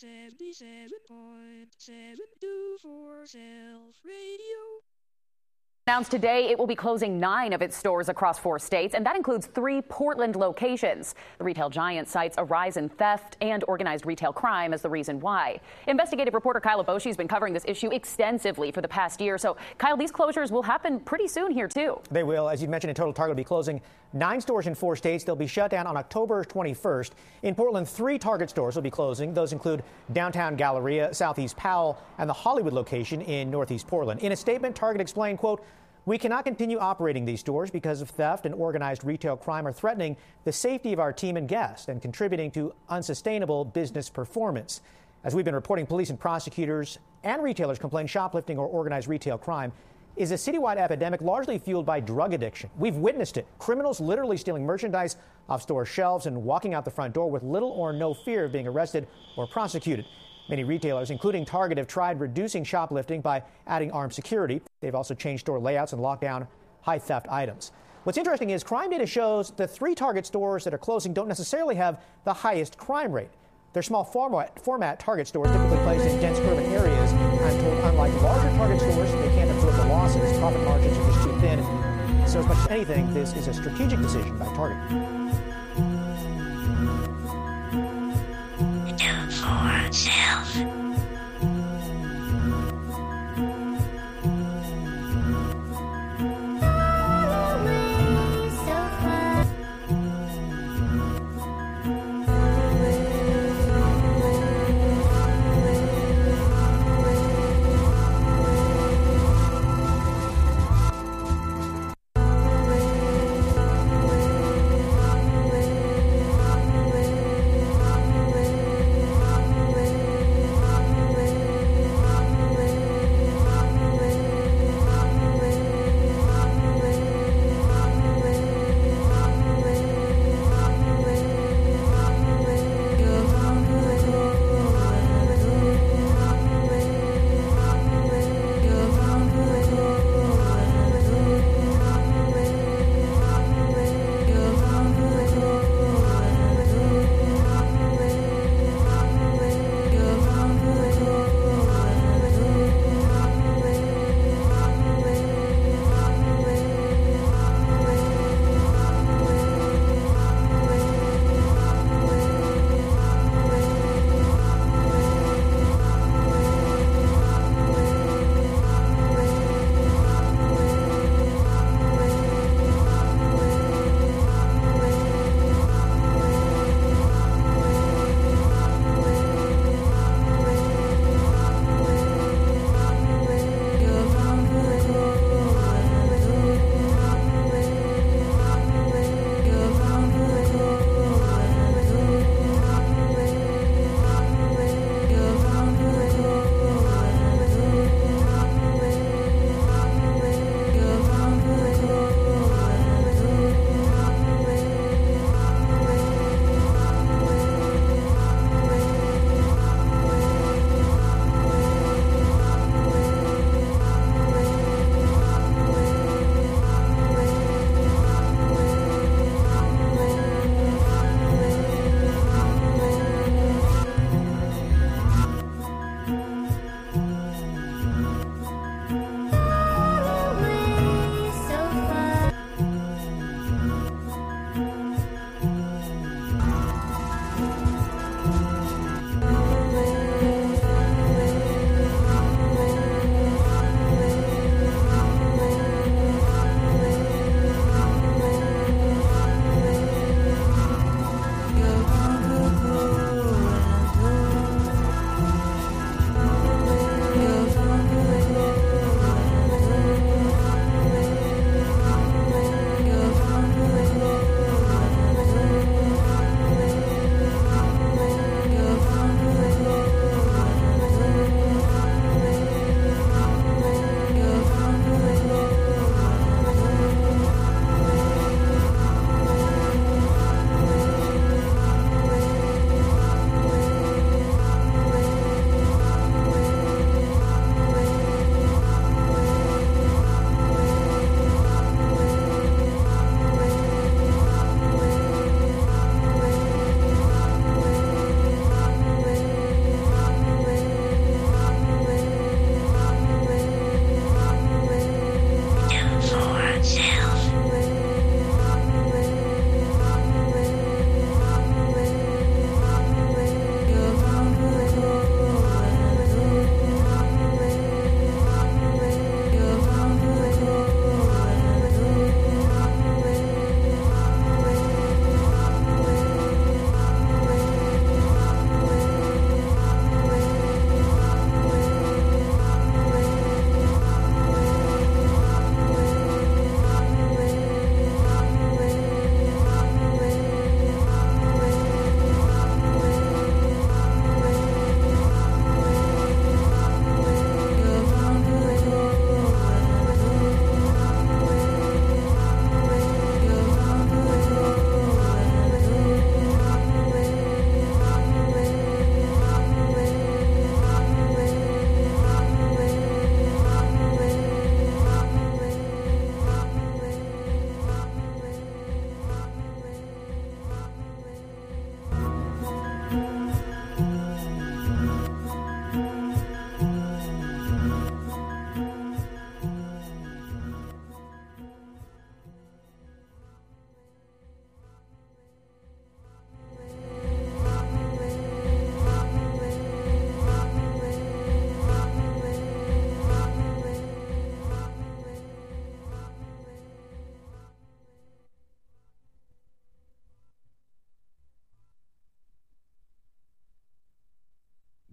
77.724 Self Radio. Announced today it will be closing nine of its stores across four states, and that includes three Portland locations. The retail giant cites a rise in theft and organized retail crime as the reason why. Investigative reporter Kyle Iboshi has been covering this issue extensively for the past year. So, Kyle, these closures will happen pretty soon here, too. They will. As you mentioned, in total, Target will be closing nine stores in four states. They'll be shut down on October 21st. In Portland, three Target stores will be closing. Those include downtown Galleria, Southeast Powell, and the Hollywood location in Northeast Portland. In a statement, Target explained, quote, we cannot continue operating these stores because of theft and organized retail crime are threatening the safety of our team and guests and contributing to unsustainable business performance. As we've been reporting, police and prosecutors and retailers complain shoplifting or organized retail crime is a citywide epidemic largely fueled by drug addiction. We've witnessed it. Criminals literally stealing merchandise off store shelves and walking out the front door with little or no fear of being arrested or prosecuted. Many retailers, including Target, have tried reducing shoplifting by adding armed security. They've also changed store layouts and locked down high theft items. What's interesting is crime data shows the three Target stores that are closing don't necessarily have the highest crime rate. They're small format, format Target stores typically placed in dense urban areas. I'm told unlike larger Target stores, they can't losses, profit margins are just too thin. So as much as anything, this is a strategic decision by Target. Do for self.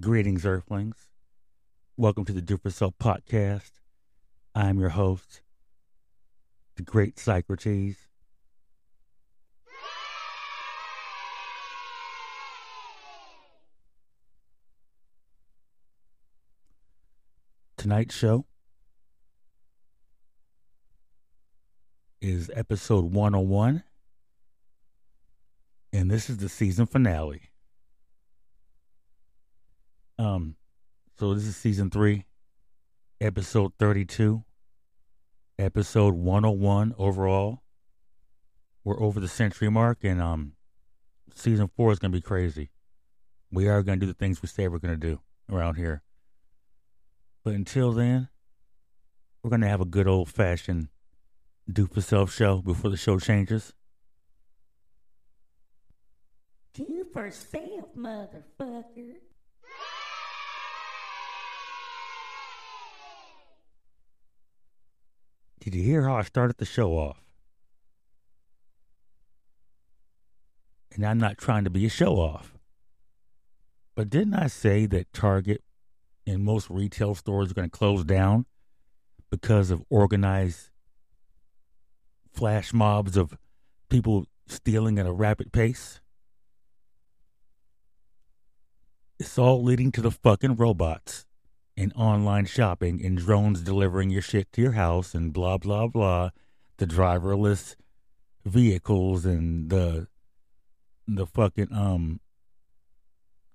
Greetings, Earthlings. Welcome to the Do For Self podcast. I'm your host, the great Socrates. Tonight's show is episode 101, and this is the season finale. Um, so this is season three, episode 32, episode 101 overall. We're over the century mark, and um, season four is gonna be crazy. We are gonna do the things we say we're gonna do around here. But until then, we're gonna have a good old fashioned do for self show before the show changes. Do for self, motherfucker. Did you hear how I started the show off? And I'm not trying to be a show off. But didn't I say that Target and most retail stores are going to close down because of organized flash mobs of people stealing at a rapid pace? It's all leading to the fucking robots and online shopping and drones delivering your shit to your house and blah blah blah the driverless vehicles and the the fucking um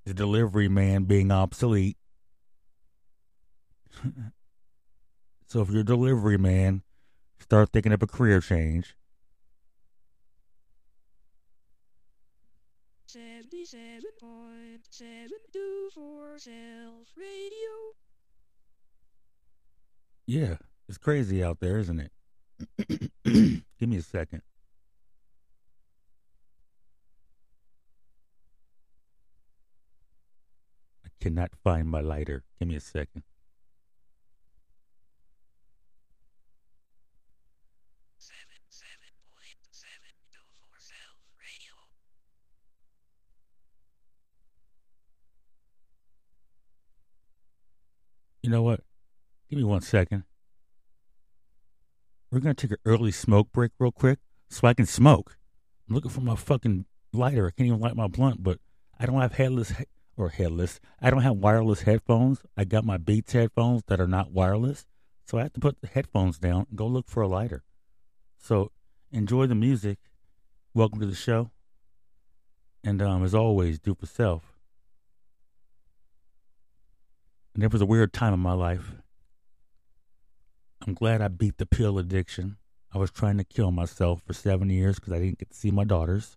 the delivery man being obsolete so if you're a delivery man start thinking of a career change Seventy-seven point seven two four Self Radio. Yeah it's crazy out there isn't it give me a second I cannot find my lighter. Give me a second. You know what? Give me one second. We're gonna take an early smoke break real quick so I can smoke. I'm looking for my fucking lighter. I can't even light my blunt, but I don't have headless he- or headless. I don't have wireless headphones. I got my Beats headphones that are not wireless, so I have to put the headphones down and go look for a lighter. So enjoy the music. Welcome to the show. And um, as always, do for self. And there was a weird time in my life. I'm glad I beat the pill addiction. I was trying to kill myself for seven years because I didn't get to see my daughters.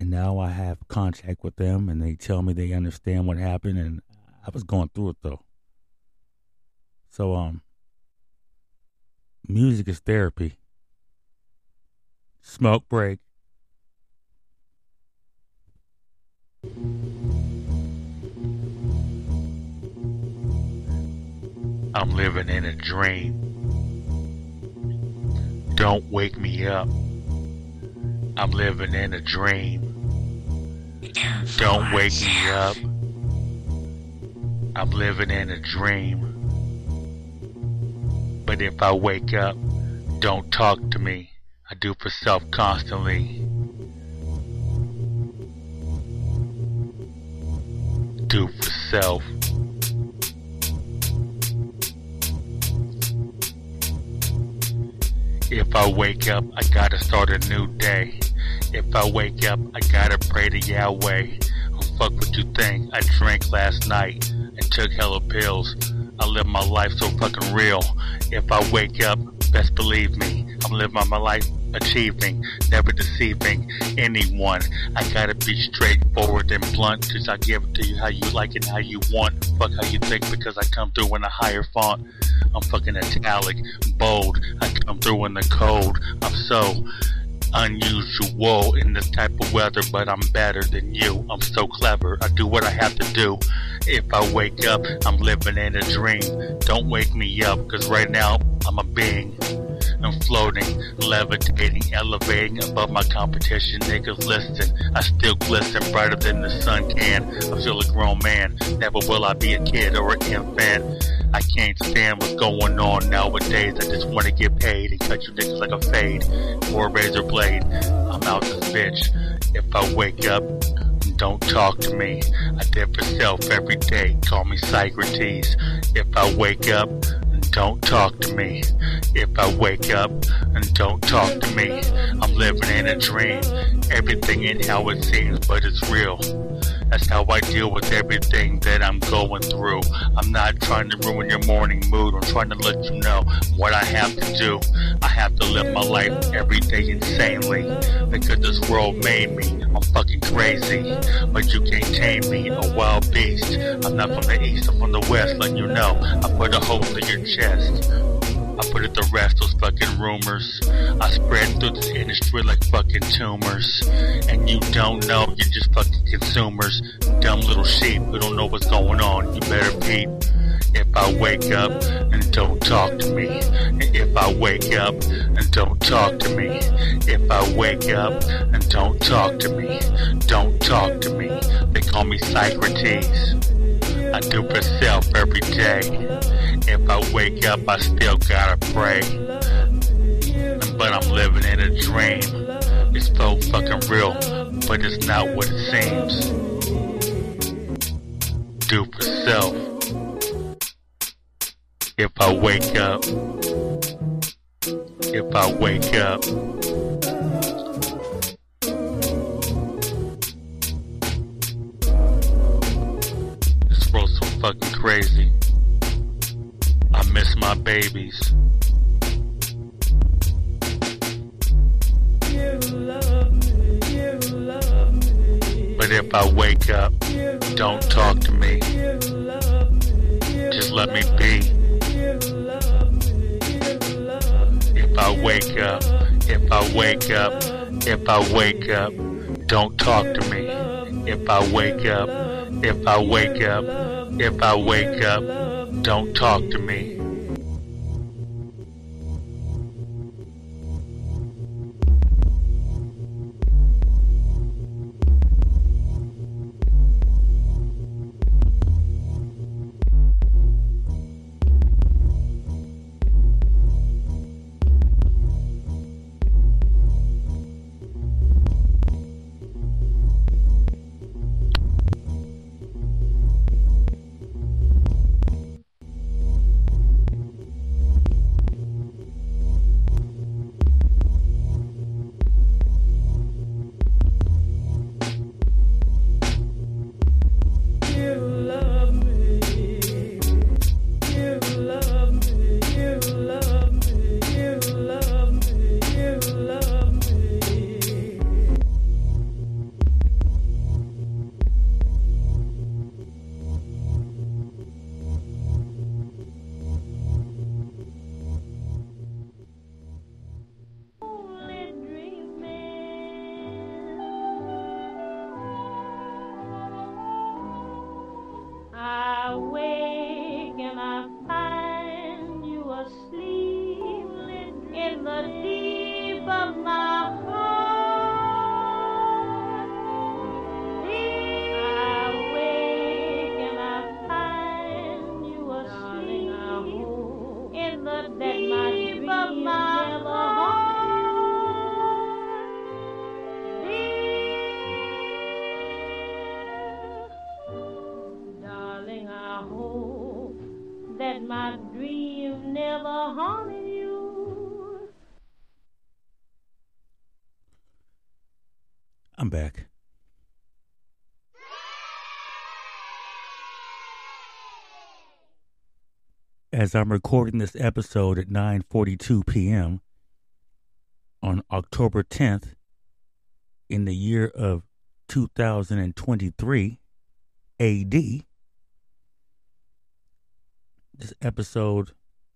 And now I have contact with them and they tell me they understand what happened and I was going through it though. So um music is therapy. Smoke break. I'm living in a dream. Don't wake me up. I'm living in a dream. Don't wake me up. I'm living in a dream. But if I wake up, don't talk to me. I do for self constantly. Do for self. If I wake up, I gotta start a new day. If I wake up, I gotta pray to Yahweh. Oh, fuck what you think. I drank last night and took hella pills. I live my life so fucking real. If I wake up, best believe me, I'm living my life achieving, never deceiving anyone. I gotta be straightforward and blunt, cause I give it to you how you like it, how you want. Fuck how you think, because I come through in a higher font. I'm fucking italic, bold. I come through in the cold. I'm so unusual in this type of weather, but I'm better than you. I'm so clever. I do what I have to do. If I wake up, I'm living in a dream. Don't wake me up, cause right now I'm a being. I'm floating, levitating, elevating above my competition. Niggas listen, I still glisten brighter than the sun can. I'm still a grown man, never will I be a kid or an infant. I can't stand what's going on nowadays. I just wanna get paid and cut you niggas like a fade or a razor blade. I'm out this bitch. If I wake up, don't talk to me. I did for self every day. Call me Socrates. If I wake up, don't talk to me. If I wake up and don't talk to me, I'm living in a dream. Everything ain't how it seems, but it's real. That's how I deal with everything that I'm going through. I'm not trying to ruin your morning mood. I'm trying to let you know what I have to do. I have to live my life every day insanely because this world made me. I'm fucking crazy, but you can't tame me. A wild beast. I'm not from the east, I'm from the west. Letting you know, I put a hole in your chest. I put it to rest those fucking rumors. I spread through this industry like fucking tumors. And you don't know, you're just fucking consumers. Dumb little sheep who don't know what's going on. You better peep. If I wake up and don't talk to me. If I wake up and don't talk to me. If I wake up and don't talk to me. Don't talk to me. They call me Socrates. I do for self every day. If I wake up, I still gotta pray. But I'm living in a dream. It's so fucking real, but it's not what it seems. Do for self. If I wake up, if I wake up. This world's so fucking crazy. Miss my babies. But if I wake up, don't talk to me. Just let me be. If I wake up, if I wake up, if I wake up, don't talk to me. If I wake up, if I wake up, if I wake up, don't talk to me. As I'm recording this episode at 9:42 p.m. on October 10th in the year of 2023 AD, this episode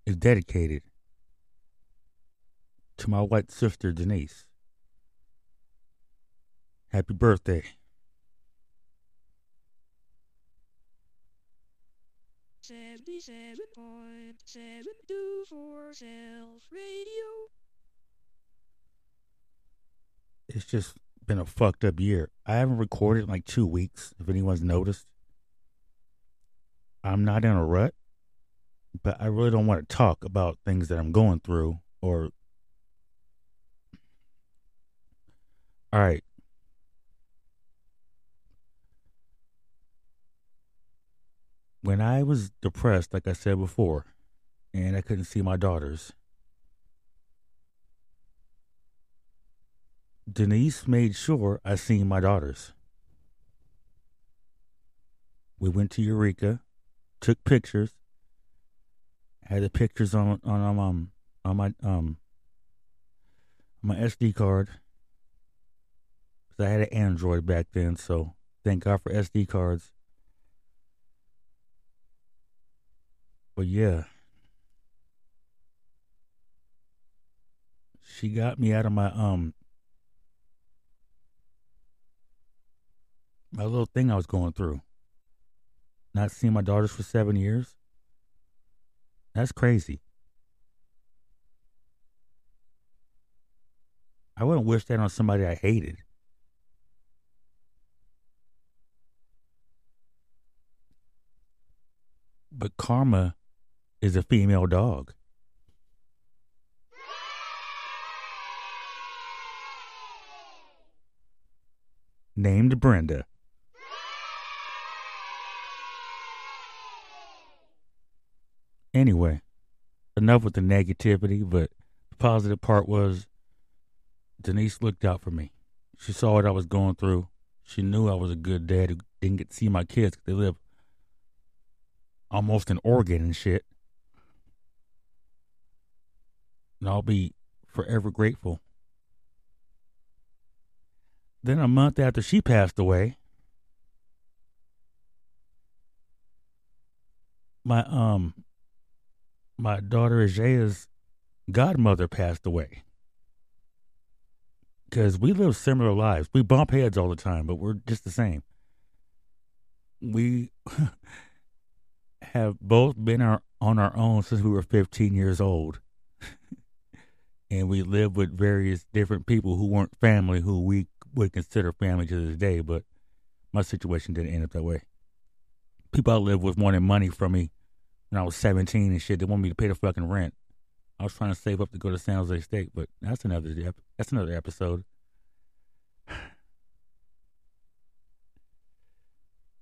is dedicated to my white sister Denise. Happy birthday. 77.72 Self Radio. It's just been a fucked up year. I haven't recorded in like two weeks, if anyone's noticed. I'm not in a rut, but I really don't want to talk about things that I'm going through or. All right. When I was depressed, like I said before, and I couldn't see my daughters, Denise made sure I seen my daughters. We went to Eureka, took pictures, had the pictures on on um, um on my um my SD card. Cause I had an Android back then, so thank God for SD cards. But yeah. She got me out of my um my little thing I was going through. Not seeing my daughters for seven years. That's crazy. I wouldn't wish that on somebody I hated. But Karma is a female dog. Named Brenda. Anyway, enough with the negativity, but the positive part was Denise looked out for me. She saw what I was going through. She knew I was a good dad who didn't get to see my kids. Because they live almost in Oregon and shit. And I'll be forever grateful. Then a month after she passed away, my um my daughter Ajaya's godmother passed away. Because we live similar lives. We bump heads all the time, but we're just the same. We have both been our, on our own since we were 15 years old. And we lived with various different people who weren't family, who we would consider family to this day, but my situation didn't end up that way. People I lived with wanted money from me when I was 17 and shit. They wanted me to pay the fucking rent. I was trying to save up to go to San Jose State, but that's another that's another episode.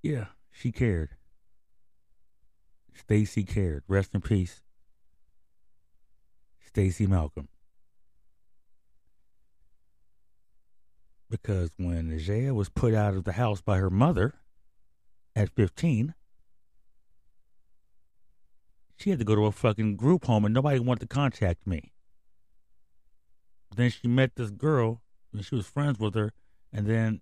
yeah, she cared. Stacy cared. Rest in peace. Stacy Malcolm. Because when Najee was put out of the house by her mother at 15, she had to go to a fucking group home and nobody wanted to contact me. Then she met this girl and she was friends with her, and then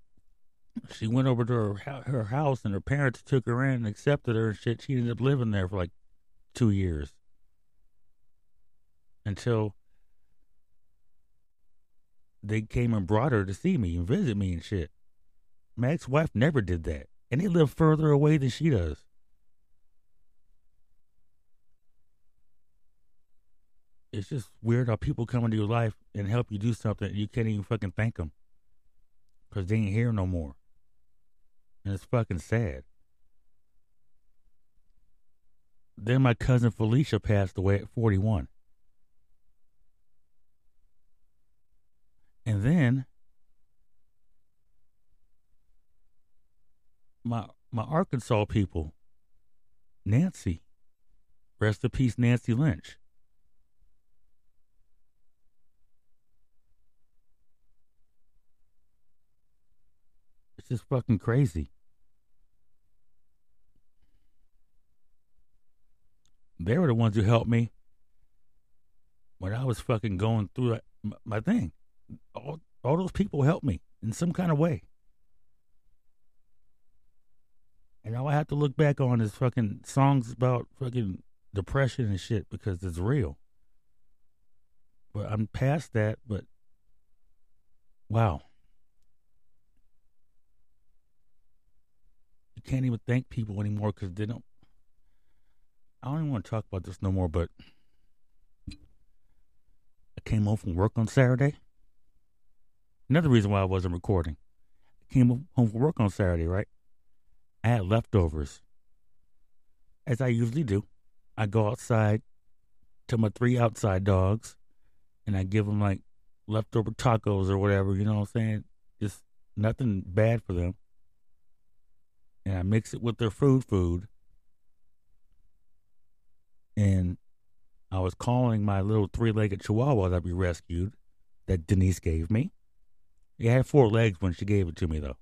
she went over to her her house and her parents took her in and accepted her and shit. She ended up living there for like two years until they came and brought her to see me and visit me and shit. My ex-wife never did that, and they live further away than she does. it's just weird how people come into your life and help you do something and you can't even fucking thank them because they ain't here no more. And it's fucking sad. Then my cousin Felicia passed away at 41. And then my my Arkansas people, Nancy, rest in peace, Nancy Lynch. It's just fucking crazy. They were the ones who helped me when I was fucking going through my thing. All, all those people helped me in some kind of way. And all I have to look back on is fucking songs about fucking depression and shit because it's real. But I'm past that, but wow. you can't even thank people anymore because they don't. I don't even want to talk about this no more, but I came home from work on Saturday. Another reason why I wasn't recording. I came home from work on Saturday, right? I had leftovers. As I usually do. I go outside to my three outside dogs and I give them like leftover tacos or whatever, you know what I'm saying? Just nothing bad for them. And I mix it with their food food. And I was calling my little three legged chihuahua that we rescued that Denise gave me. He had four legs when she gave it to me, though.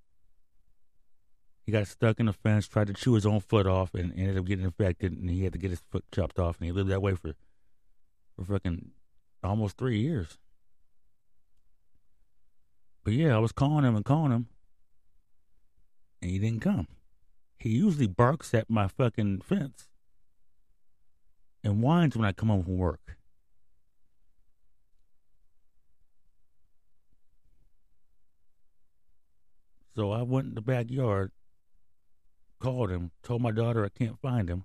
He got stuck in the fence, tried to chew his own foot off, and ended up getting infected, and he had to get his foot chopped off, and he lived that way for, for fucking almost three years. But yeah, I was calling him and calling him, and he didn't come. He usually barks at my fucking fence and whines when I come home from work. So I went in the backyard, called him, told my daughter I can't find him.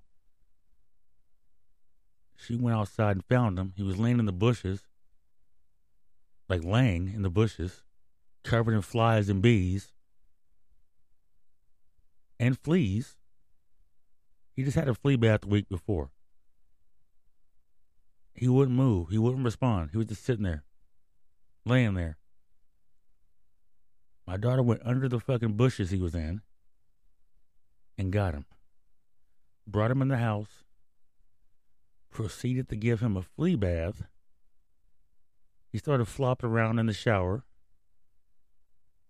She went outside and found him. He was laying in the bushes, like laying in the bushes, covered in flies and bees and fleas. He just had a flea bath the week before. He wouldn't move. He wouldn't respond. He was just sitting there, laying there. My daughter went under the fucking bushes he was in and got him. Brought him in the house. Proceeded to give him a flea bath. He started flopping around in the shower.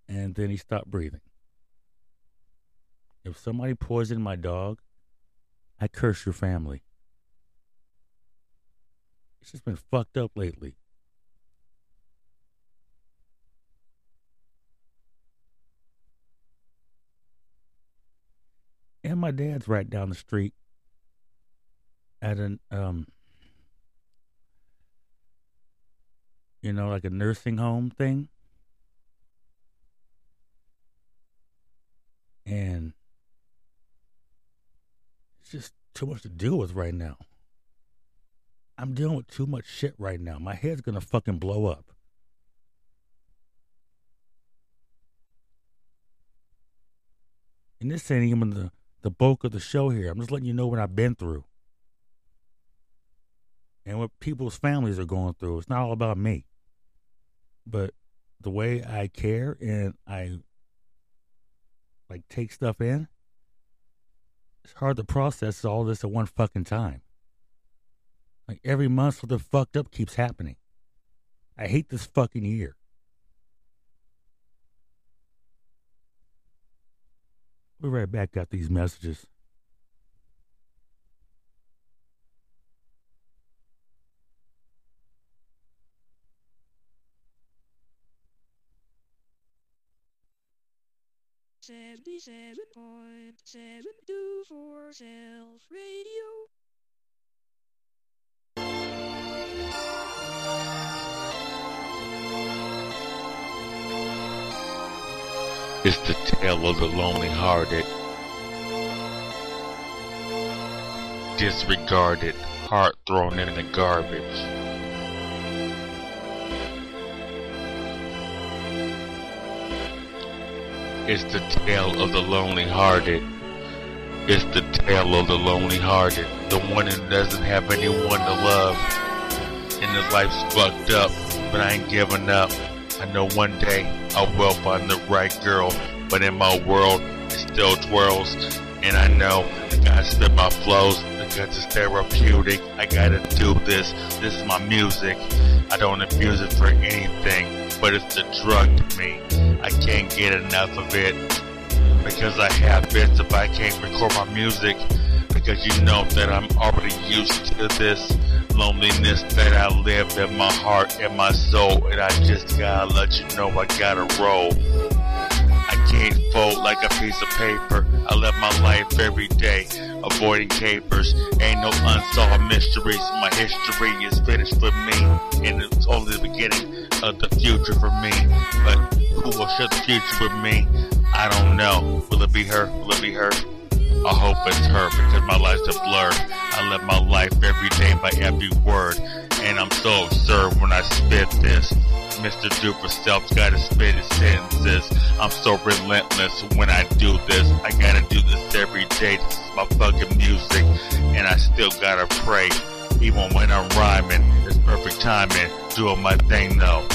And then he stopped breathing. If somebody poisoned my dog, I curse your family. It's just been fucked up lately. My dad's right down the street at an um you know, like a nursing home thing. And it's just too much to deal with right now. I'm dealing with too much shit right now. My head's gonna fucking blow up. And this ain't even the, the bulk of the show here. I'm just letting you know what I've been through. And what people's families are going through. It's not all about me. But the way I care and I like take stuff in, it's hard to process all this at one fucking time. Like every month something fucked up keeps happening. I hate this fucking year. We're right back at these messages. Seventy-seven point seven two four Self Radio. It's the tale of the lonely hearted. Disregarded, heart thrown in the garbage. It's the tale of the lonely hearted. It's the tale of the lonely hearted. The one who doesn't have anyone to love. And his life's fucked up, but I ain't giving up. I know one day I will find the right girl, but in my world it still twirls. And I know I gotta spit my flows because it's therapeutic. I gotta do this. This is my music. I don't abuse it for anything, but it's the drug to me. I can't get enough of it because I have bits if I can't record my music because you know that I'm already used to this loneliness that I live in my heart and my soul and I just gotta let you know I gotta roll. I can't fold like a piece of paper. I live my life every day, avoiding capers. Ain't no unsolved mysteries. My history is finished for me, and it's only the beginning of the future for me. But who will share the future with me? I don't know. Will it be her? Will it be her? I hope it's her because my life's a blur. I live my life every day by every word. And I'm so absurd when I spit this. Mr. Do For Self's gotta spit his sentences. I'm so relentless when I do this. I gotta do this every day. This is my fucking music. And I still gotta pray. Even when I'm rhyming, it's perfect timing. Doing my thing though.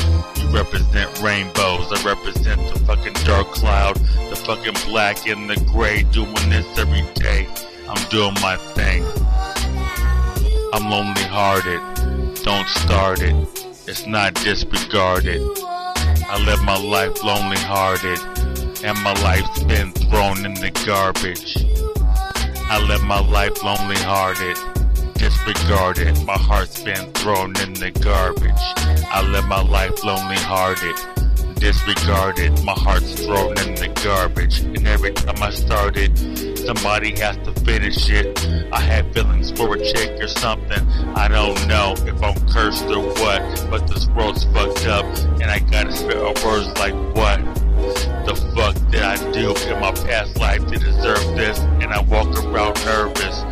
Represent rainbows. I represent the fucking dark cloud. The fucking black and the gray. Doing this every day. I'm doing my thing. I'm lonely hearted. Don't start it. It's not disregarded. I live my life lonely hearted. And my life's been thrown in the garbage. I live my life lonely hearted. Disregarded. My heart's been thrown in the garbage. I live my life lonely hearted disregarded. My heart's thrown in the garbage. And every time I started, somebody has to finish it. I had feelings for a chick or something. I don't know if I'm cursed or what, but this world's fucked up. And I gotta spit words like what? The fuck did I do in my past life to deserve this? And I walk around nervous.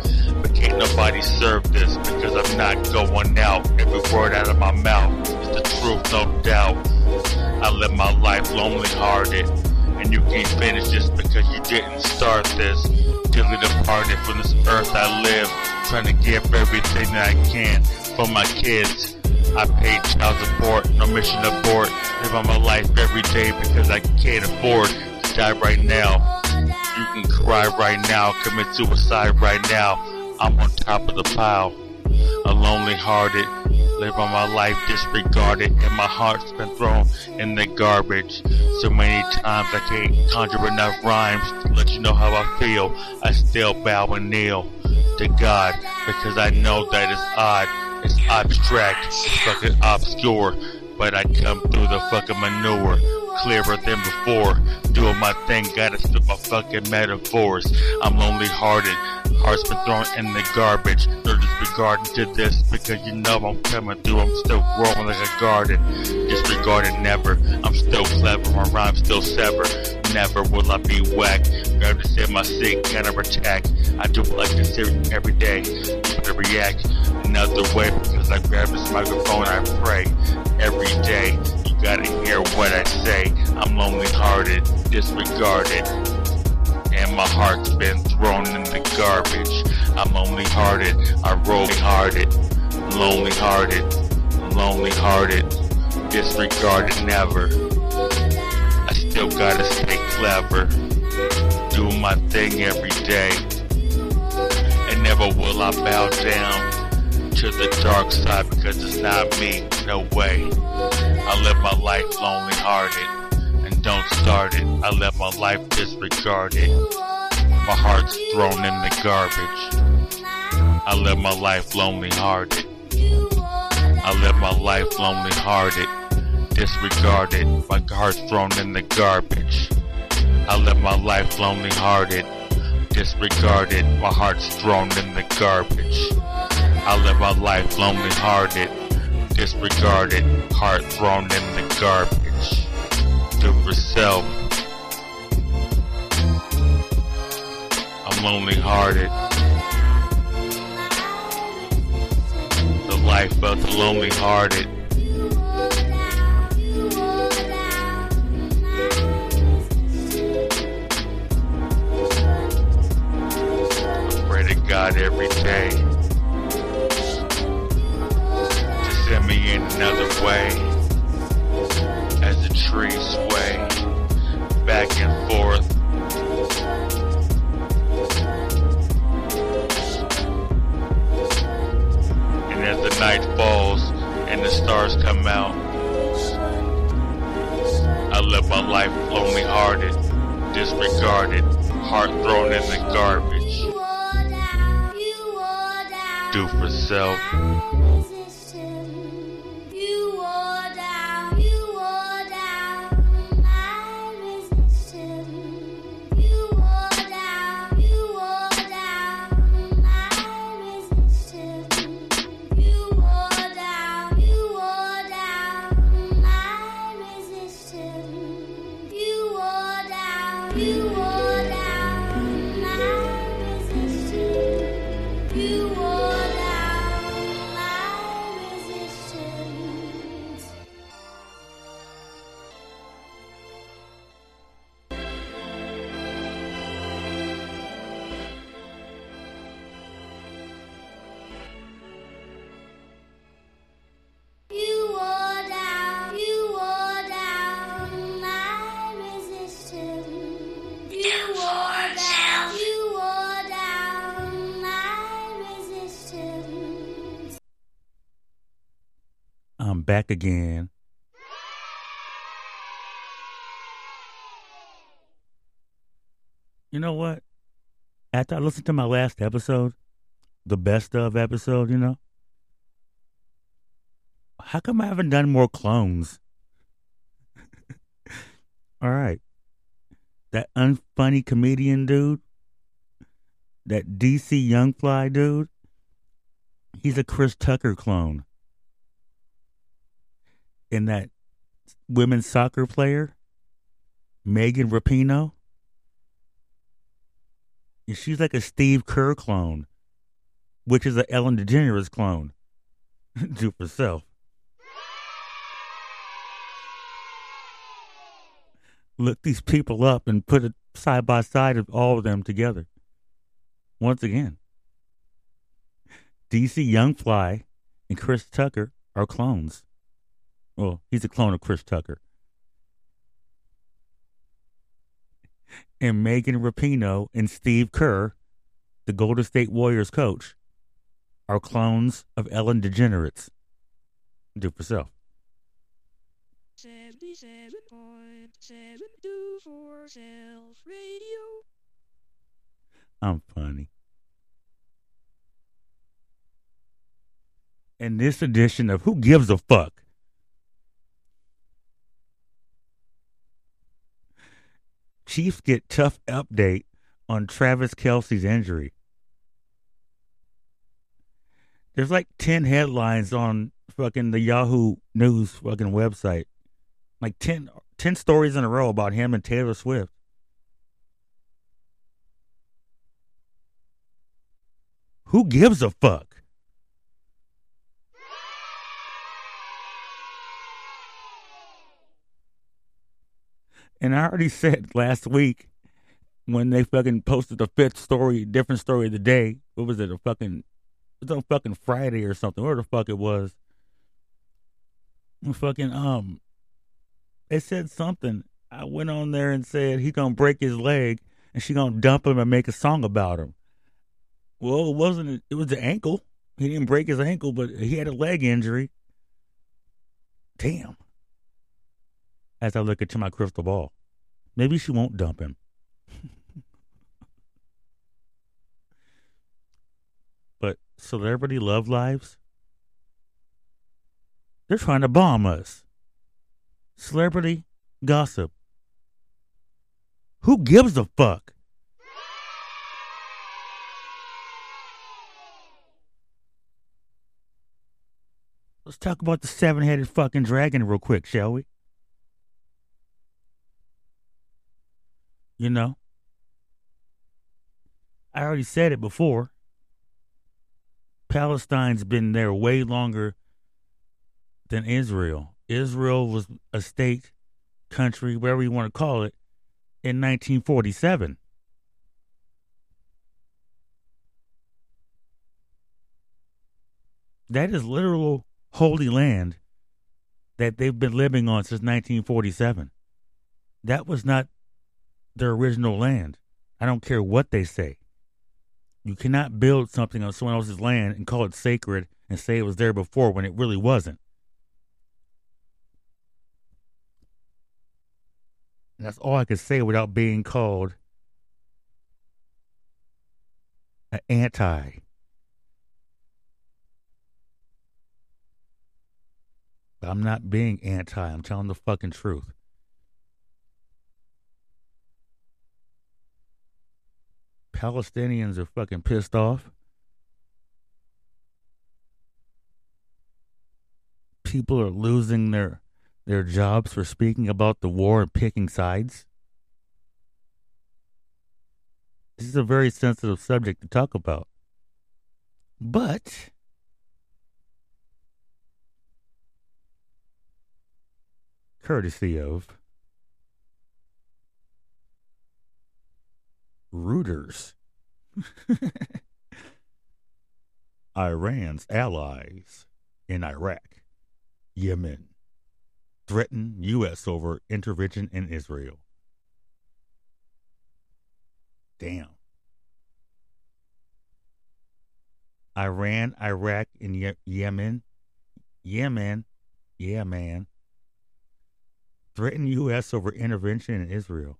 Can't nobody serve this because I'm not going out. Every word out of my mouth is the truth, no doubt. I live my life lonely hearted. And you can't finish this because you didn't start this. Dearly departed from this earth I live. Trying to give everything that I can for my kids. I pay child support, no mission abort. Live on my life every day because I can't afford to die right now. You can cry right now, commit suicide right now. I'm on top of the pile. A lonely hearted, live on my life disregarded, and my heart's been thrown in the garbage. So many times I can't conjure enough rhymes to let you know how I feel. I still bow and kneel to God because I know that it's odd, it's abstract, it's fucking obscure, but I come through the fucking manure clearer than before. Doing my thing, gotta spit my fucking metaphors. I'm lonely hearted, heart's been thrown in the garbage. They're disregarding to this because you know I'm coming through. I'm still growing like a garden. Disregarded never. I'm still clever, my rhymes still sever. Never will I be whack. Grab to in my sick counter attack. I do like this every day. To react another way because I grab this microphone, I pray every day. You gotta hear what I say. I'm lonely hearted, disregarded. And my heart's been thrown in the garbage. I'm lonely hearted, I roll hearted, lonely hearted, lonely hearted, disregarded never. I still gotta stay clever, do my thing every day. And never will I bow down to the dark side because it's not me, no way. I live my life lonely hearted don't start it. I live my life disregarded. My heart's thrown in the garbage. I live my life lonely hearted. I live my life lonely hearted, disregarded. My heart's thrown in the garbage. I live my life lonely hearted, disregarded. My heart's thrown in the garbage. I live my life lonely hearted, disregarded. Heart thrown in the garbage. For self. I'm lonely hearted. The life of the lonely hearted. I pray to God every day to send me in another way trees sway back and forth. And as the night falls and the stars come out, I live my life lonely hearted, disregarded, heart thrown in the garbage. Do for self. Back again. You know what? After I listened to my last episode, the best of episode, you know, how come I haven't done more clones? All right. That unfunny comedian dude, that DC Young Fly dude, he's a Chris Tucker clone. And that women's soccer player, Megan Rapinoe, and she's like a Steve Kerr clone, which is a Ellen DeGeneres clone. Do for self. Look these people up and put it side by side of all of them together. Once again, DC Young Fly and Chris Tucker are clones. Well, he's a clone of Chris Tucker. And Megan Rapinoe and Steve Kerr, the Golden State Warriors coach, are clones of Ellen DeGeneres. Do for self. 77.724 Self Radio. I'm funny. In this edition of Who Gives a Fuck? Chiefs get tough update on Travis Kelce's injury. There's like 10 headlines on fucking the Yahoo News fucking website. Like 10, 10 stories in a row about him and Taylor Swift. Who gives a fuck? And I already said last week when they fucking posted the fifth story, different story of the day. What was it? A fucking it was on fucking Friday or something. Where the fuck it was? Fucking um, they said something. I went on there and said he gonna break his leg and she gonna dump him and make a song about him. Well, it wasn't. It was the ankle. He didn't break his ankle, but he had a leg injury. Damn. As I look into my crystal ball, maybe she won't dump him. but celebrity love lives, they're trying to bomb us. Celebrity gossip. Who gives a fuck? Let's talk about the seven headed fucking dragon real quick, shall we? You know, I already said it before. Palestine's been there way longer than Israel. Israel was a state, country, whatever you want to call it, in 1947. That is literal holy land that they've been living on since 1947. That was not their original land. I don't care what they say. You cannot build something on someone else's land and call it sacred and say it was there before when it really wasn't. And that's all I could say without being called an anti. I'm not being anti. I'm telling the fucking truth. Palestinians are fucking pissed off. People are losing their their jobs for speaking about the war and picking sides. This is a very sensitive subject to talk about. But courtesy of Reuters. Iran's allies in Iraq, Yemen, threaten U.S. over intervention in Israel. Damn. Iran, Iraq, and Ye- Yemen. Yemen Yeah, man. Threaten U.S. over intervention in Israel.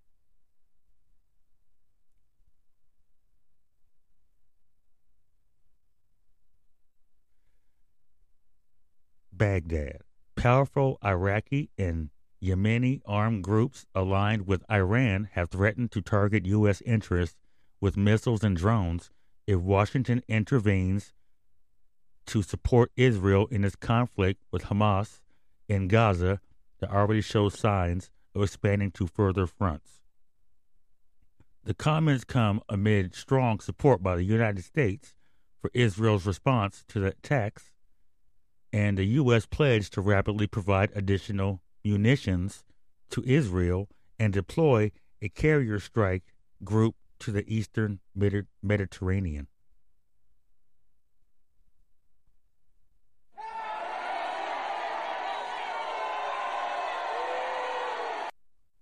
Baghdad. Powerful Iraqi and Yemeni armed groups aligned with Iran have threatened to target U.S. interests with missiles and drones if Washington intervenes to support Israel in its conflict with Hamas in Gaza that already shows signs of expanding to further fronts. The comments come amid strong support by the United States for Israel's response to the attacks and the U.S. pledge to rapidly provide additional munitions to Israel and deploy a carrier strike group to the eastern Mediterranean.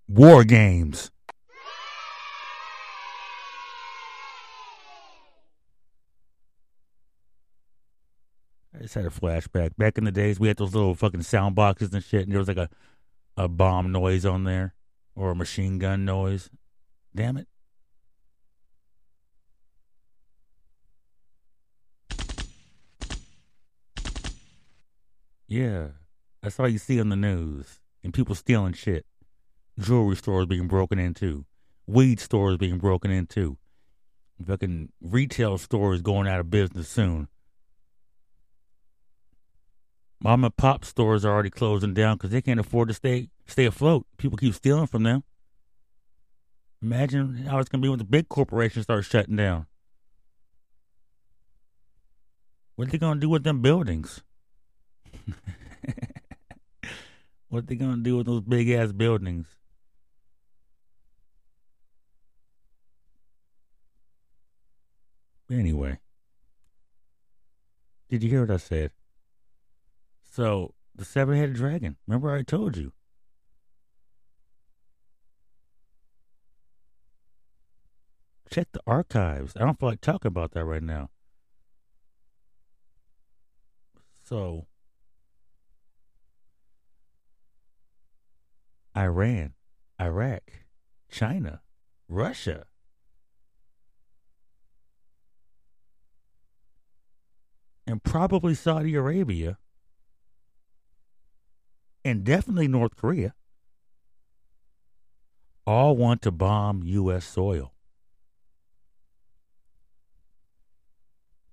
War games. I just had a flashback. Back in the days, we had those little fucking sound boxes and shit, and there was like a, a bomb noise on there or a machine gun noise. Damn it. Yeah, that's all you see on the news. And people stealing shit. Jewelry stores being broken into. Weed stores being broken into. Fucking retail stores going out of business soon. Mom and pop stores are already closing down because they can't afford to stay stay afloat. People keep stealing from them. Imagine how it's gonna be when the big corporations start shutting down. What are they gonna do with them buildings? what are they gonna do with those big ass buildings? Anyway, did you hear what I said? So the seven-headed dragon. Remember I told you. Check the archives. I don't feel like talking about that right now. So Iran, Iraq, China, Russia. And probably Saudi Arabia and definitely North Korea, all want to bomb U.S. soil.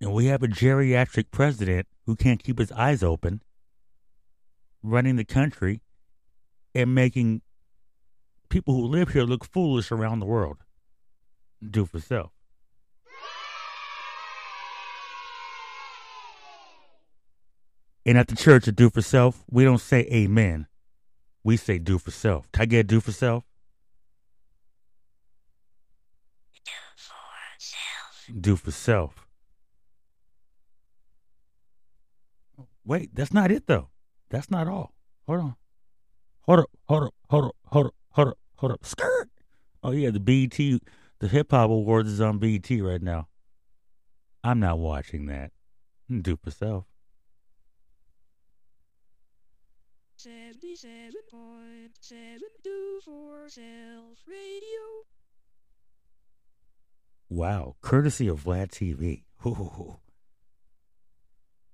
And we have a geriatric president who can't keep his eyes open, running the country and making people who live here look foolish around the world. Do for self. And at the church of do for self, we don't say amen. We say do for self. Can I get do for self? Do for self. Do for self. Wait, that's not it though. That's not all. Hold on. Hold up, hold up, hold up, hold up, hold up, hold up. Skirt. Oh yeah, the BT the Hip Hop Awards is on BT right now. I'm not watching that. Do for self. 77.7 do self radio. Wow, courtesy of Vlad TV. Ooh.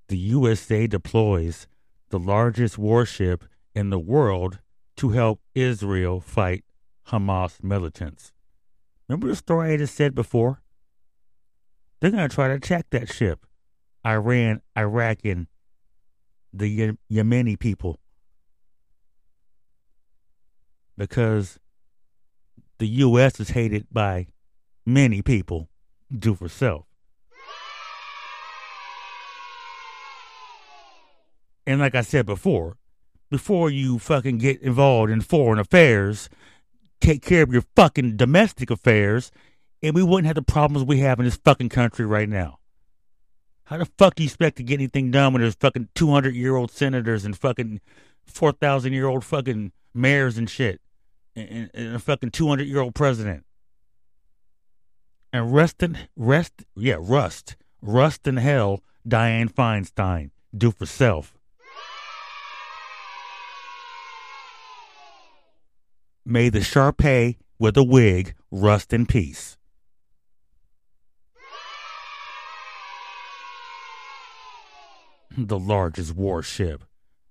The USA deploys the largest warship in the world to help Israel fight Hamas militants. Remember the story I just said before? They're going to try to attack that ship. Iran, Iraq, and the Yemeni people. Because the U.S. is hated by many people do for self. And like I said before, before you fucking get involved in foreign affairs, take care of your fucking domestic affairs, and we wouldn't have the problems we have in this fucking country right now. How the fuck do you expect to get anything done when there's fucking 200 year old senators and fucking 4,000 year old fucking mayors and shit, and, and a fucking two hundred year old president. And rest in rest, yeah, rust, rust in hell. Dianne Feinstein, do for self. May the Sharpay with a wig rust in peace. the largest warship.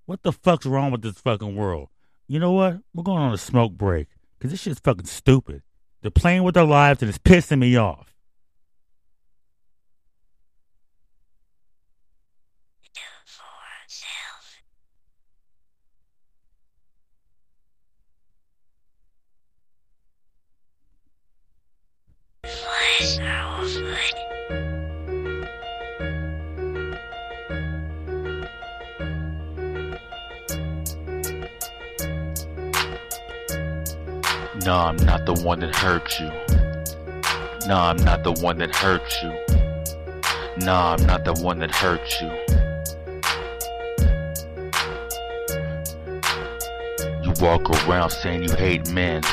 What the fuck's wrong with this fucking world? You know what? We're going on a smoke break because this shit's fucking stupid. They're playing with their lives and it's pissing me off. One that hurt you. No, I'm not the one that hurt you. No, I'm not the one that hurt you. You walk around saying you hate men.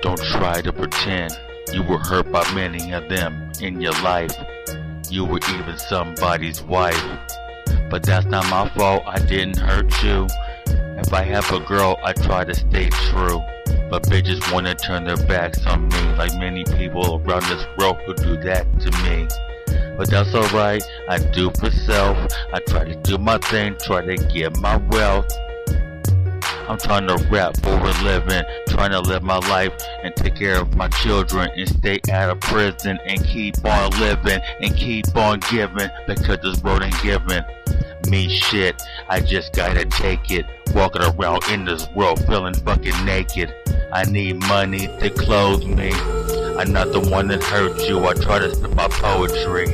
Don't try to pretend you were hurt by many of them in your life. You were even somebody's wife. But that's not my fault, I didn't hurt you. If I have a girl, I try to stay true. But bitches wanna turn their backs on me, like many people around this world who do that to me. But that's alright, I do for self. I try to do my thing, try to get my wealth. I'm trying to rap for a living, trying to live my life and take care of my children and stay out of prison and keep on living and keep on giving because this world ain't giving me shit. I just gotta take it. Walking around in this world feeling fucking naked. I need money to clothe me. I'm not the one that hurt you. I try to spit my poetry.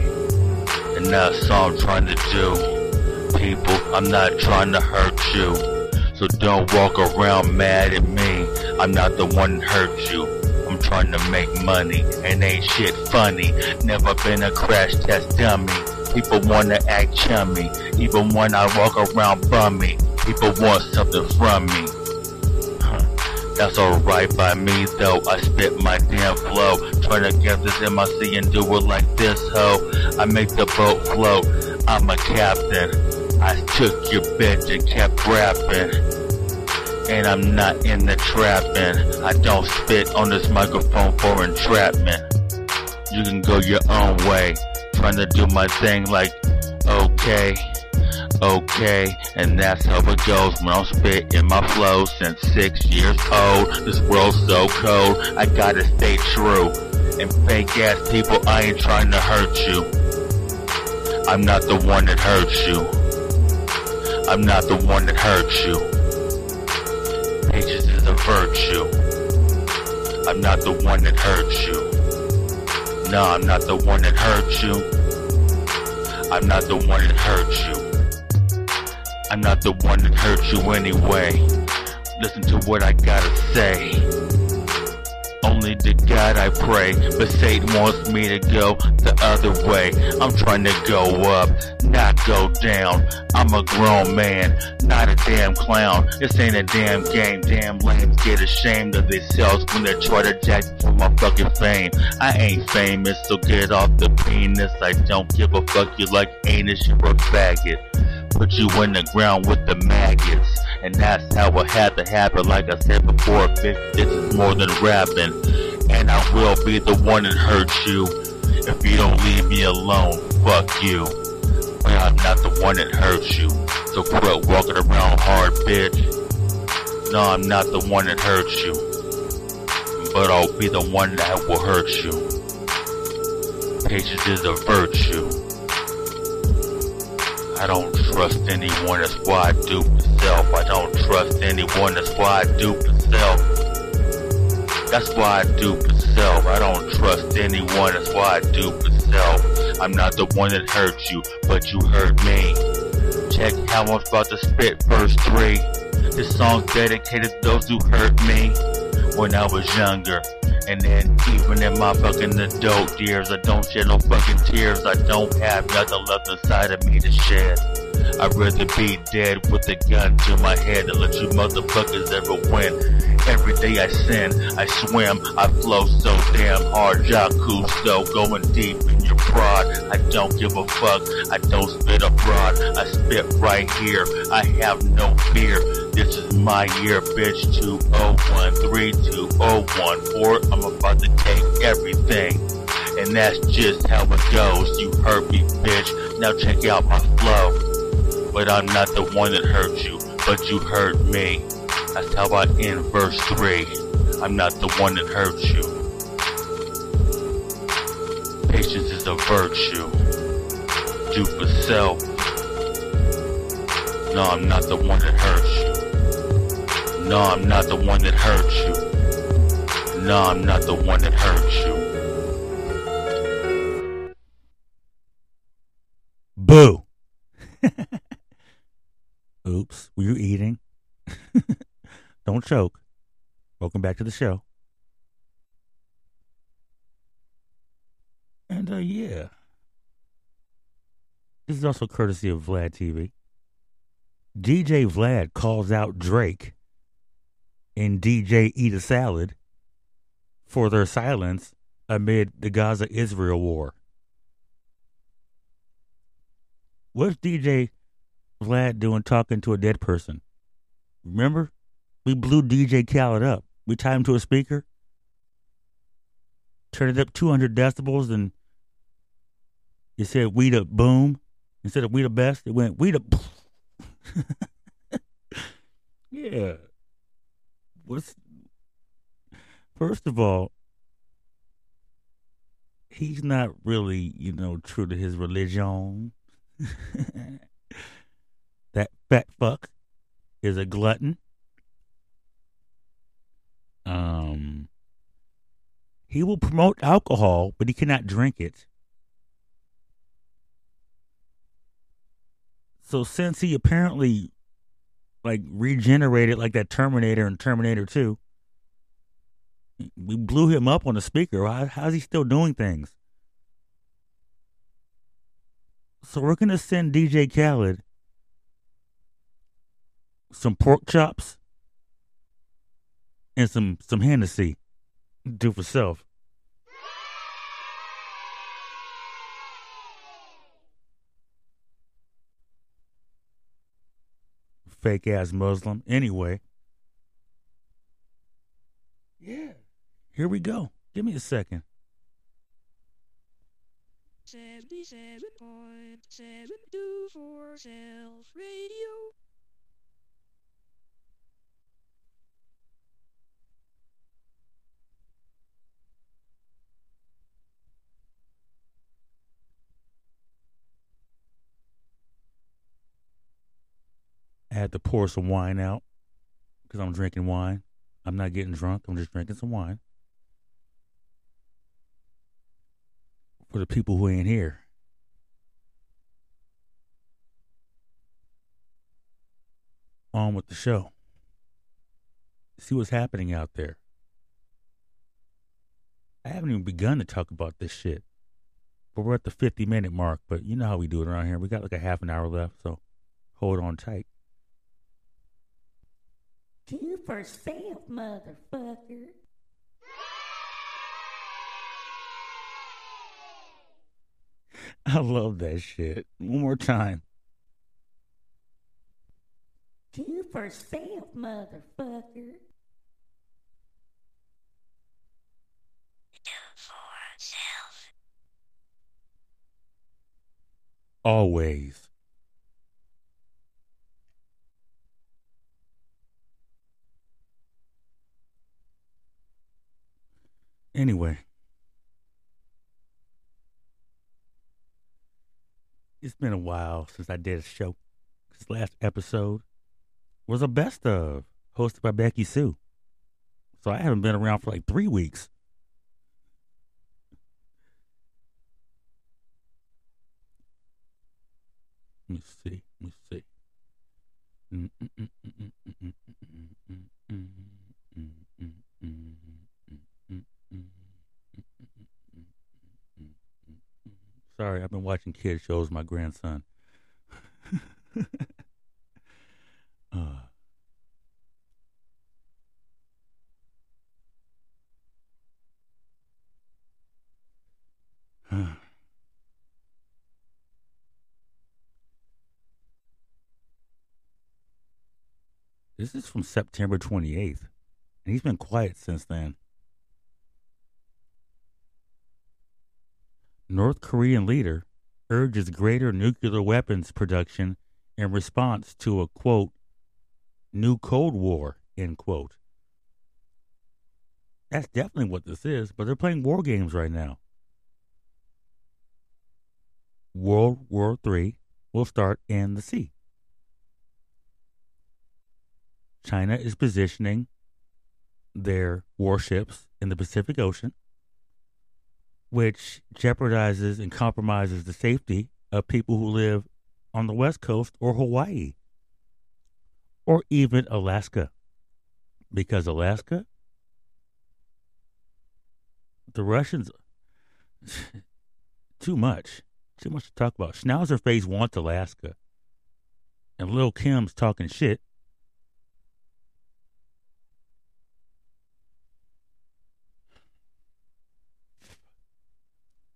And that's all I'm trying to do. People, I'm not trying to hurt you. So don't walk around mad at me. I'm not the one that hurt you. I'm trying to make money and ain't shit funny. Never been a crash test dummy. People wanna act chummy. Even when I walk around bummy. People want something from me. That's alright by me though. I spit my damn flow. Trying to get this MIC and do it like this hoe. I make the boat float. I'm a captain. I took your bitch and kept rapping. And I'm not in the trapping. I don't spit on this microphone for entrapment. You can go your own way. Trying to do my thing like, okay, okay. And that's how it goes when I'm spitting my flow since six years old. This world's so cold, I gotta stay true. And fake ass people, I ain't trying to hurt you. I'm not the one that hurts you. I'm not the one that hurts you. Patience is a virtue. I'm not the one that hurts you. No, I'm not the one that hurts you. I'm not the one that hurts you. I'm not the one that hurt you anyway. Listen to what I gotta say. Only to God I pray, but Satan wants me to go the other way. I'm trying to go up, not go down. I'm a grown man, not a damn clown. This ain't a damn game. Damn lames get ashamed of themselves when they try to jack for my fucking fame. I ain't famous, so get off the penis. I don't give a fuck. You like anus, you're a faggot put you in the ground with the maggots. And that's how it had to happen. Like I said before, bitch, this is more than rapping. And I will be the one that hurts you. If you don't leave me alone, fuck you. I'm not the one that hurts you. So quit walking around hard, bitch. No, I'm not the one that hurts you. But I'll be the one that will hurt you. Patience is a virtue. I don't trust anyone, that's why I dupe myself. I don't trust anyone, that's why I dupe myself. That's why I dupe myself. I don't trust anyone, that's why I dupe myself. I'm not the one that hurt you, but you hurt me. Check how I'm about to spit verse 3. This song's dedicated to those who hurt me when I was younger. And then even in my fucking adult years, I don't shed no fucking tears. I don't have nothing left inside of me to shed. I'd rather be dead with a gun to my head than let you motherfuckers ever win. Every day I sin, I swim, I flow so damn hard. Yakuza going deep in your prod. I don't give a fuck, I don't spit abroad. I spit right here, I have no fear. This is my year, bitch. 2013, 2014. I'm about to take everything. And that's just how it goes. You heard me, bitch. Now check out my flow. But I'm not the one that hurt you, but you hurt me. That's how I end verse 3. I'm not the one that hurt you. Patience is a virtue. Do for self. No, I'm not the one that hurts you. No, I'm not the one that hurts you. No, I'm not the one that hurts you. Boo. Oops, were you eating? Don't choke. Welcome back to the show. And uh yeah. This is also courtesy of Vlad TV. DJ Vlad calls out Drake and DJ Eat a Salad for their silence amid the Gaza Israel war. What's DJ Vlad doing talking to a dead person? Remember? We blew DJ Khaled up. We tied him to a speaker, turned it up 200 decibels, and it said, We the boom. Instead of we the best, it went, We the. yeah. What's. First of all, he's not really, you know, true to his religion. that fat fuck is a glutton. Um, he will promote alcohol, but he cannot drink it. So since he apparently like regenerated like that Terminator and Terminator 2, we blew him up on the speaker. How, how's he still doing things? So we're gonna send DJ Khaled some pork chops and some some Hennessy. Do for self. Fake ass Muslim. Anyway. Yeah. Here we go. Give me a second. 77.724 Self Radio. I had to pour some wine out because I'm drinking wine. I'm not getting drunk. I'm just drinking some wine. For the people who ain't here. On with the show. See what's happening out there. I haven't even begun to talk about this shit. But we're at the 50 minute mark. But you know how we do it around here. We got like a half an hour left. So hold on tight. Do for self, motherfucker. I love that shit. One more time. Do for self, motherfucker. Do for self. Always. Anyway. It's been a while since I did a show. This last episode was a best of, hosted by Becky Sue. So I haven't been around for like three weeks. Let me see. Let me see. Sorry, I've been watching kid shows my grandson. uh. This is from September 28th, and he's been quiet since then. North Korean leader urges greater nuclear weapons production in response to a quote new Cold War end quote. That's definitely what this is, but they're playing war games right now. World War III will start in the sea. China is positioning their warships in the Pacific Ocean, which jeopardizes and compromises the safety of people who live on the West Coast or Hawaii or even Alaska. Because Alaska, the Russians, too much. Too much to talk about. Schnauzer face wants Alaska. And Lil Kim's talking shit.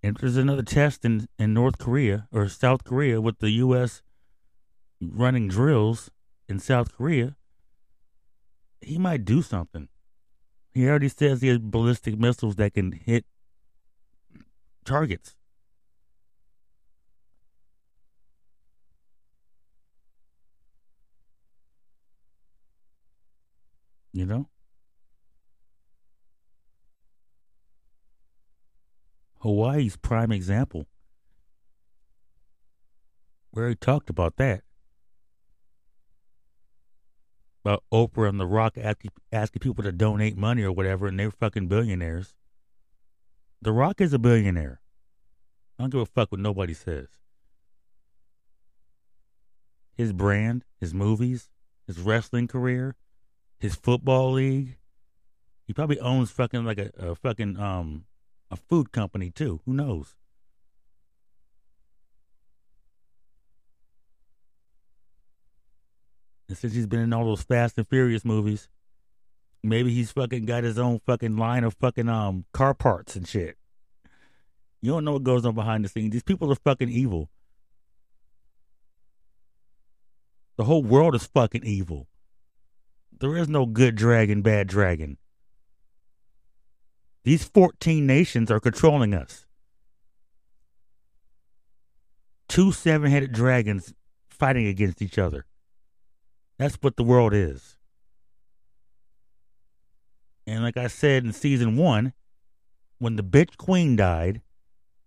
If there's another test in, in North Korea or South Korea with the U.S. running drills in South Korea, he might do something. He already says he has ballistic missiles that can hit targets. You know? Hawaii's prime example. We already talked about that. About Oprah and The Rock asking, asking people to donate money or whatever, and they're fucking billionaires. The Rock is a billionaire. I don't give a fuck what nobody says. His brand, his movies, his wrestling career, his football league. He probably owns fucking like a, a fucking um a food company too. Who knows? And since he's been in all those Fast and Furious movies, maybe he's fucking got his own fucking line of fucking um car parts and shit. You don't know what goes on behind the scenes. These people are fucking evil. The whole world is fucking evil. There is no good dragon, bad dragon. These 14 nations are controlling us. Two seven headed dragons fighting against each other. That's what the world is. And like I said in season one, when the bitch queen died,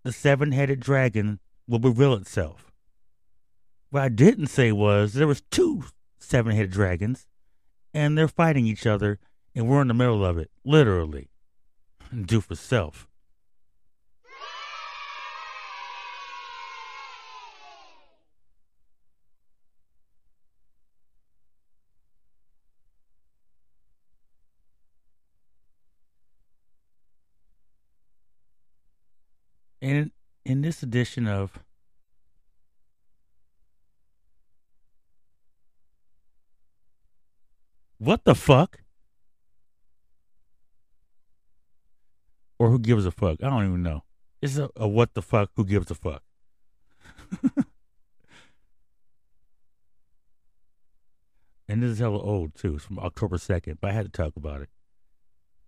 the seven headed dragon will reveal itself. What I didn't say was there was two seven headed dragons and they're fighting each other and we're in the middle of it, literally. Do for self. And in this edition of What the fuck? Or who gives a fuck? I don't even know. It's a, a what the fuck, who gives a fuck? and this is hella old too. It's from October 2nd, but I had to talk about it.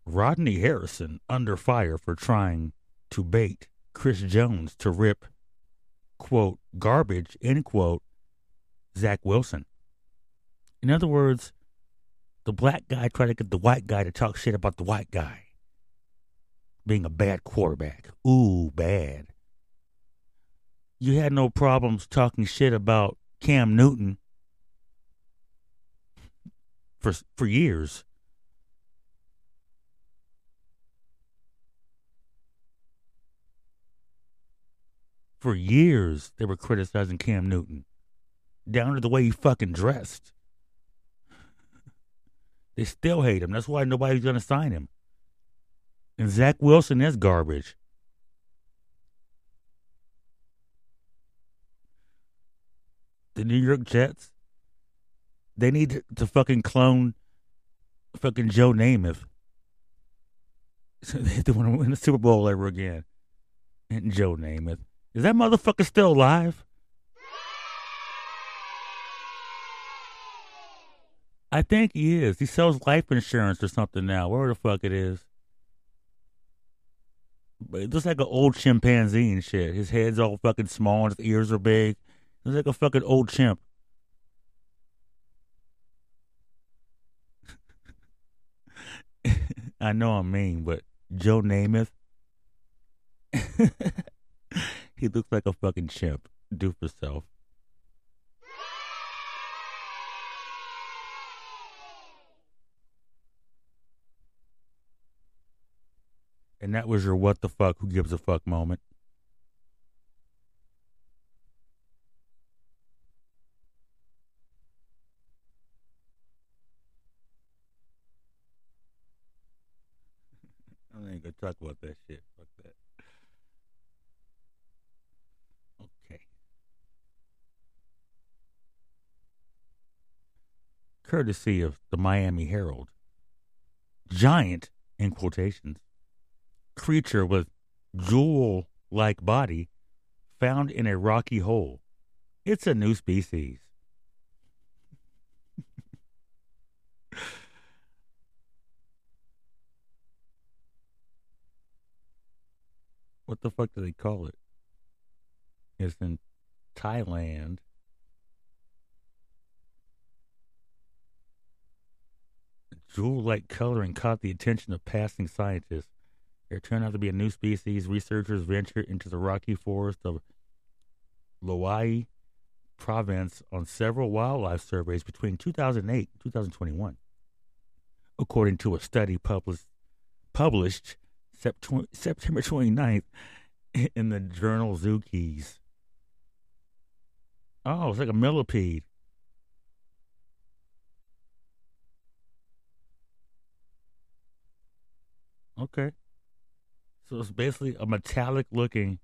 Rodney Harrison under fire for trying to bait Chris Jones to rip, quote, garbage, end quote, Zach Wilson. In other words, the black guy tried to get the white guy to talk shit about the white guy being a bad quarterback. Ooh, bad. You had no problems talking shit about Cam Newton for for years. For years, they were criticizing Cam Newton, down to the way he fucking dressed. They still hate him. That's why nobody's going to sign him. And Zach Wilson is garbage. The New York Jets, they need to, fucking clone fucking Joe Namath. So they want to win the Super Bowl ever again. And Joe Namath. Is that motherfucker still alive? I think he is. He sells life insurance or something now. Where the fuck it is. But it looks like an old chimpanzee and shit. His head's all fucking small and his ears are big. It Looks like a fucking old chimp. I know I'm mean, but Joe Namath, he looks like a fucking chimp. Do for self. And that was your what the fuck, who gives a fuck moment. I ain't gonna talk about that shit. Fuck that. Okay. Courtesy of the Miami Herald. Giant, in quotations, creature with jewel like body found in a rocky hole. It's a new species. what the fuck do they call it? It's in Thailand. Jewel like coloring caught the attention of passing scientists. It turned out to be a new species. Researchers ventured into the rocky forest of Loei province on several wildlife surveys between 2008 and 2021. According to a study published, published Sept- September 29th in the journal Zookeys. Oh, it's like a millipede. Okay. So it's basically a metallic looking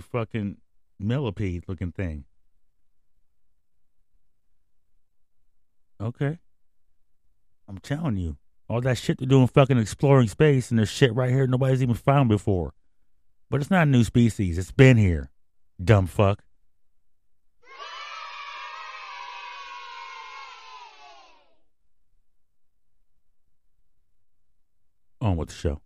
fucking millipede looking thing. Okay. I'm telling you. All that shit they're doing fucking exploring space and there's shit right here nobody's even found before. But it's not a new species. It's been here. Dumb fuck. On with the show.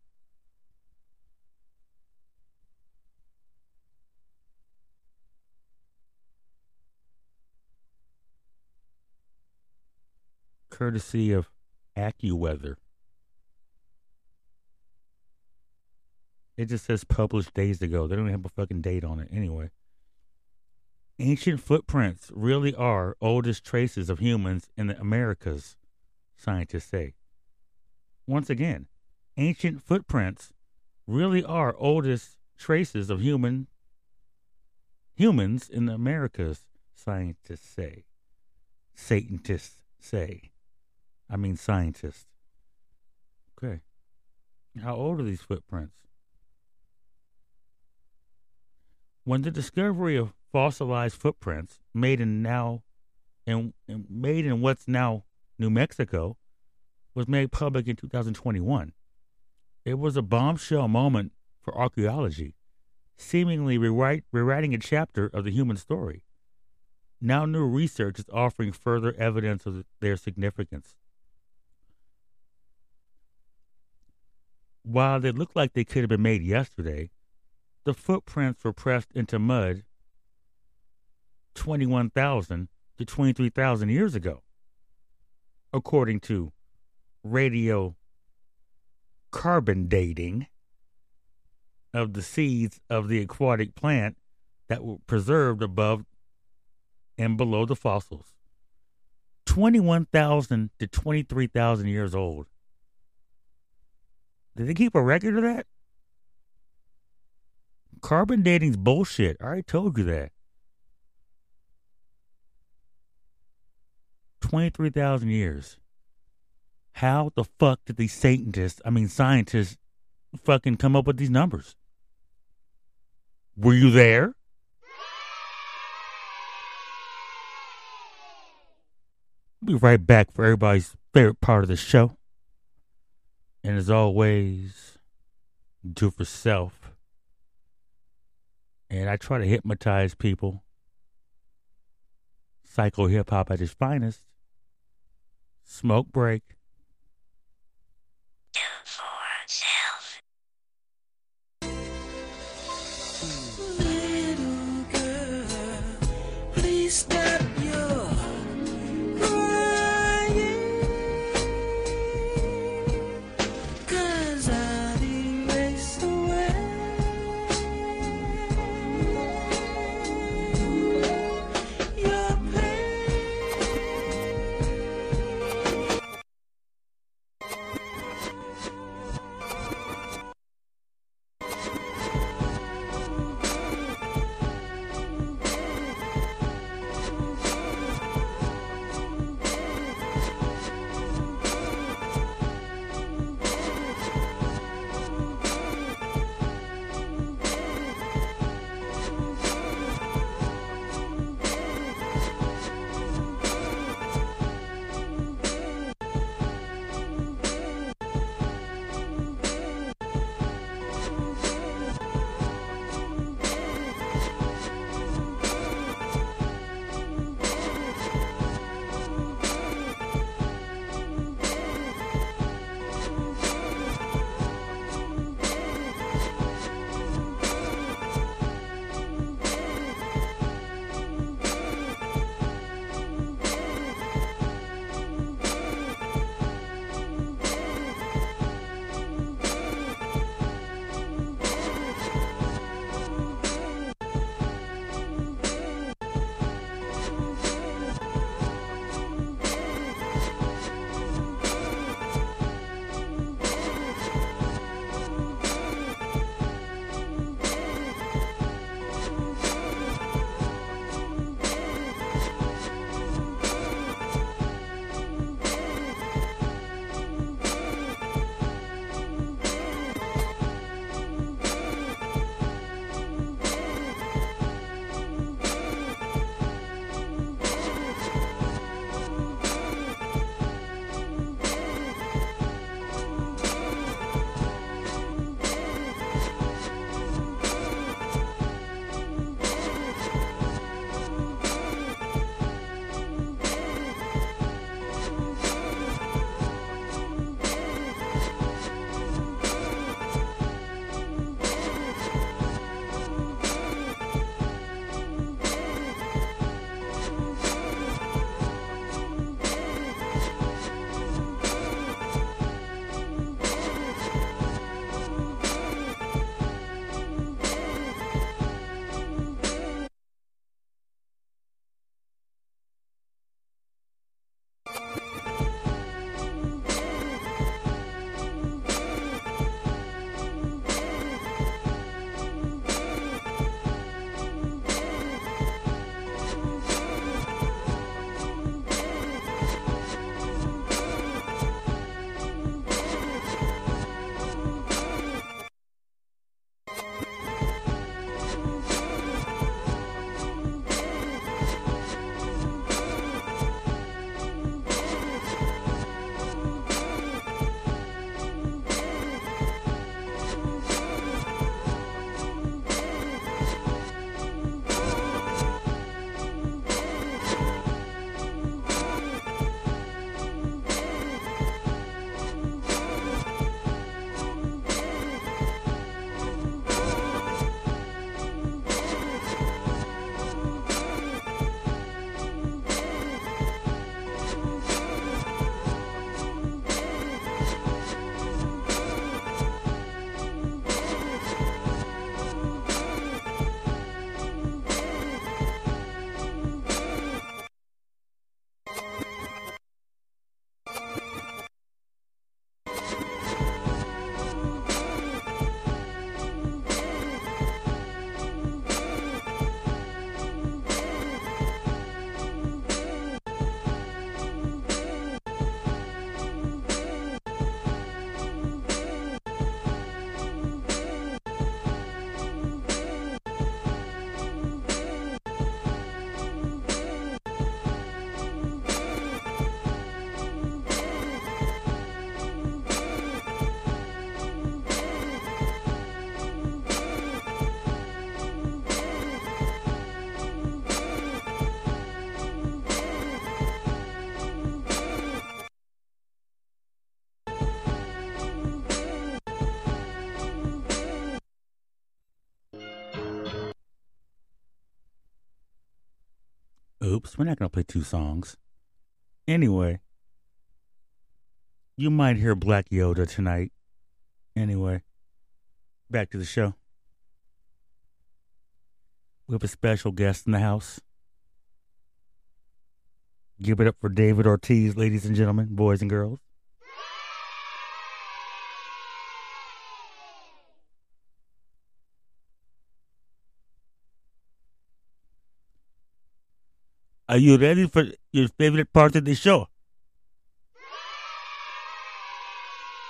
Courtesy of AccuWeather. It just says published days ago. They don't even have a fucking date on it anyway. Ancient footprints really are oldest traces of humans in the Americas, scientists say. Once again, ancient footprints really are oldest traces of human humans in the Americas, scientists say. Satanists say. I mean scientists. Okay. How old are these footprints? When the discovery of fossilized footprints made in now and made in what's now New Mexico was made public in 2021, it was a bombshell moment for archaeology, seemingly rewrite, rewriting a chapter of the human story. Now, new research is offering further evidence of their significance. While they look like they could have been made yesterday, the footprints were pressed into mud 21,000 to 23,000 years ago, according to radio carbon dating of the seeds of the aquatic plant that were preserved above and below the fossils. 21,000 to 23,000 years old. Did they keep a record of that? Carbon dating's bullshit. I already told you that. 23,000 years. How the fuck did these Satanists, I mean scientists, fucking come up with these numbers? Were you there? We'll be right back for everybody's favorite part of the show. And as always, do for self. And I try to hypnotize people. Psycho hip hop at its finest. Smoke break. We're not going to play two songs. Anyway, you might hear Black Yoda tonight. Anyway, back to the show. We have a special guest in the house. Give it up for David Ortiz, ladies and gentlemen, boys and girls. Are you ready for your favorite part of the show?